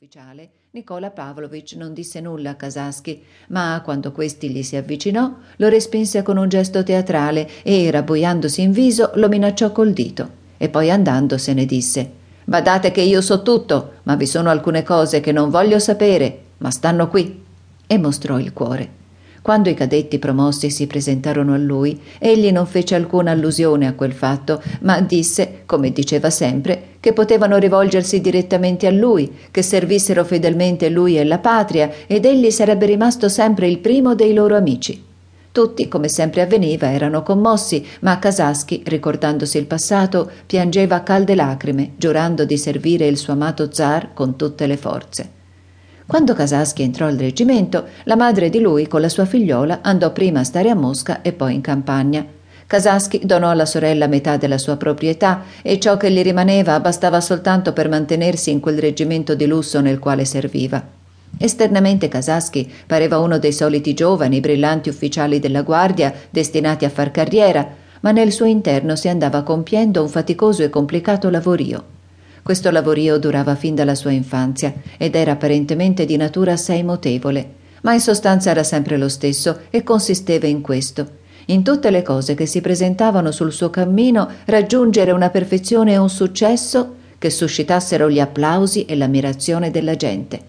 ufficiale, Nicola Pavlovich non disse nulla a Kasasky, ma quando questi gli si avvicinò, lo respinse con un gesto teatrale e, rabbuiandosi in viso, lo minacciò col dito. E poi andandosene disse: Badate che io so tutto, ma vi sono alcune cose che non voglio sapere, ma stanno qui. E mostrò il cuore. Quando i cadetti promossi si presentarono a lui, egli non fece alcuna allusione a quel fatto, ma disse, come diceva sempre, che potevano rivolgersi direttamente a lui, che servissero fedelmente lui e la patria, ed egli sarebbe rimasto sempre il primo dei loro amici. Tutti, come sempre avveniva, erano commossi, ma Casaschi, ricordandosi il passato, piangeva a calde lacrime, giurando di servire il suo amato zar con tutte le forze. Quando Kasasky entrò al reggimento, la madre di lui con la sua figliola andò prima a stare a Mosca e poi in campagna. Kasasky donò alla sorella metà della sua proprietà e ciò che gli rimaneva bastava soltanto per mantenersi in quel reggimento di lusso nel quale serviva. Esternamente Kasasky pareva uno dei soliti giovani, brillanti ufficiali della guardia destinati a far carriera, ma nel suo interno si andava compiendo un faticoso e complicato lavorio. Questo lavorio durava fin dalla sua infanzia ed era apparentemente di natura assai mutevole, ma in sostanza era sempre lo stesso e consisteva in questo. In tutte le cose che si presentavano sul suo cammino raggiungere una perfezione e un successo che suscitassero gli applausi e l'ammirazione della gente.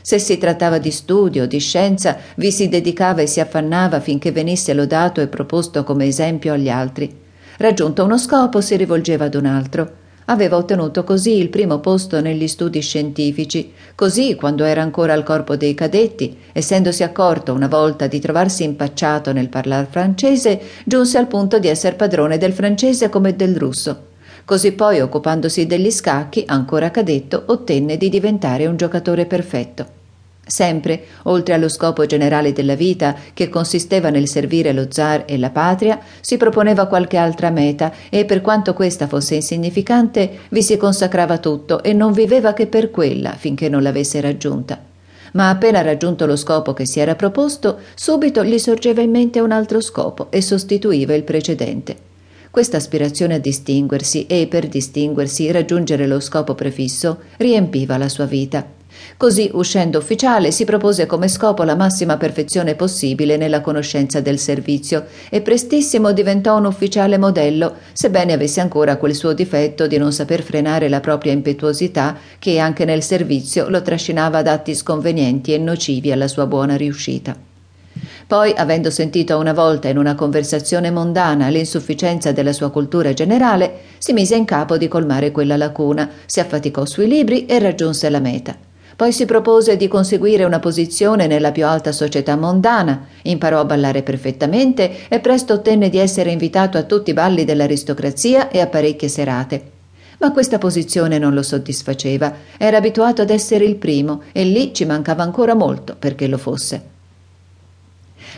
Se si trattava di studio, di scienza, vi si dedicava e si affannava finché venisse lodato e proposto come esempio agli altri. Raggiunto uno scopo si rivolgeva ad un altro. Aveva ottenuto così il primo posto negli studi scientifici, così quando era ancora al corpo dei cadetti, essendosi accorto una volta di trovarsi impacciato nel parlar francese, giunse al punto di essere padrone del francese come del russo. Così poi, occupandosi degli scacchi, ancora cadetto, ottenne di diventare un giocatore perfetto. Sempre, oltre allo scopo generale della vita, che consisteva nel servire lo zar e la patria, si proponeva qualche altra meta e per quanto questa fosse insignificante, vi si consacrava tutto e non viveva che per quella finché non l'avesse raggiunta. Ma appena raggiunto lo scopo che si era proposto, subito gli sorgeva in mente un altro scopo e sostituiva il precedente. Questa aspirazione a distinguersi e per distinguersi raggiungere lo scopo prefisso riempiva la sua vita. Così, uscendo ufficiale, si propose come scopo la massima perfezione possibile nella conoscenza del servizio e prestissimo diventò un ufficiale modello, sebbene avesse ancora quel suo difetto di non saper frenare la propria impetuosità che anche nel servizio lo trascinava ad atti sconvenienti e nocivi alla sua buona riuscita. Poi, avendo sentito una volta in una conversazione mondana l'insufficienza della sua cultura generale, si mise in capo di colmare quella lacuna, si affaticò sui libri e raggiunse la meta. Poi si propose di conseguire una posizione nella più alta società mondana, imparò a ballare perfettamente e presto ottenne di essere invitato a tutti i balli dell'aristocrazia e a parecchie serate. Ma questa posizione non lo soddisfaceva, era abituato ad essere il primo e lì ci mancava ancora molto perché lo fosse.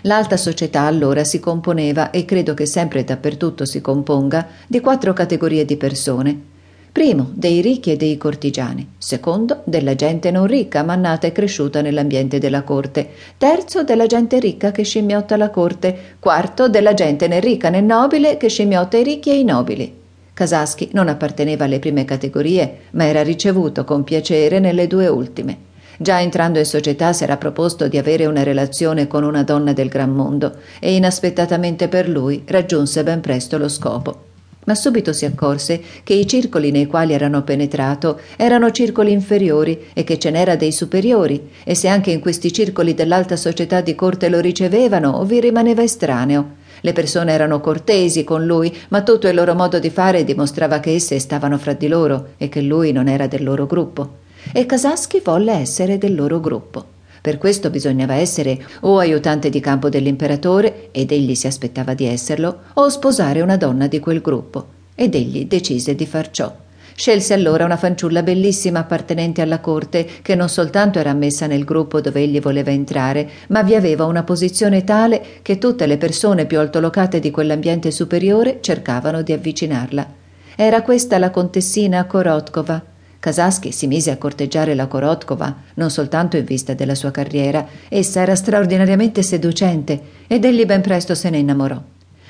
L'alta società allora si componeva, e credo che sempre e dappertutto si componga, di quattro categorie di persone Primo, dei ricchi e dei cortigiani. Secondo, della gente non ricca, ma nata e cresciuta nell'ambiente della corte. Terzo, della gente ricca che scimmiotta la corte. Quarto, della gente né ricca né nobile che scimmiotta i ricchi e i nobili. Casaschi non apparteneva alle prime categorie, ma era ricevuto con piacere nelle due ultime. Già entrando in società si era proposto di avere una relazione con una donna del gran mondo e inaspettatamente per lui raggiunse ben presto lo scopo ma subito si accorse che i circoli nei quali erano penetrato erano circoli inferiori e che ce n'era dei superiori, e se anche in questi circoli dell'alta società di corte lo ricevevano, vi rimaneva estraneo. Le persone erano cortesi con lui, ma tutto il loro modo di fare dimostrava che esse stavano fra di loro e che lui non era del loro gruppo. E Kasasky volle essere del loro gruppo. Per questo bisognava essere o aiutante di campo dell'imperatore, ed egli si aspettava di esserlo, o sposare una donna di quel gruppo, ed egli decise di far ciò. Scelse allora una fanciulla bellissima appartenente alla corte, che non soltanto era ammessa nel gruppo dove egli voleva entrare, ma vi aveva una posizione tale che tutte le persone più altolocate di quell'ambiente superiore cercavano di avvicinarla. Era questa la contessina Korotkova, Kasasky si mise a corteggiare la Korotkova, non soltanto in vista della sua carriera, essa era straordinariamente seducente ed egli ben presto se ne innamorò.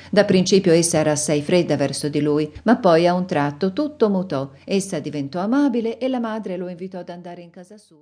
Da principio essa era assai fredda verso di lui, ma poi a un tratto tutto mutò. Essa diventò amabile e la madre lo invitò ad andare in casa sua.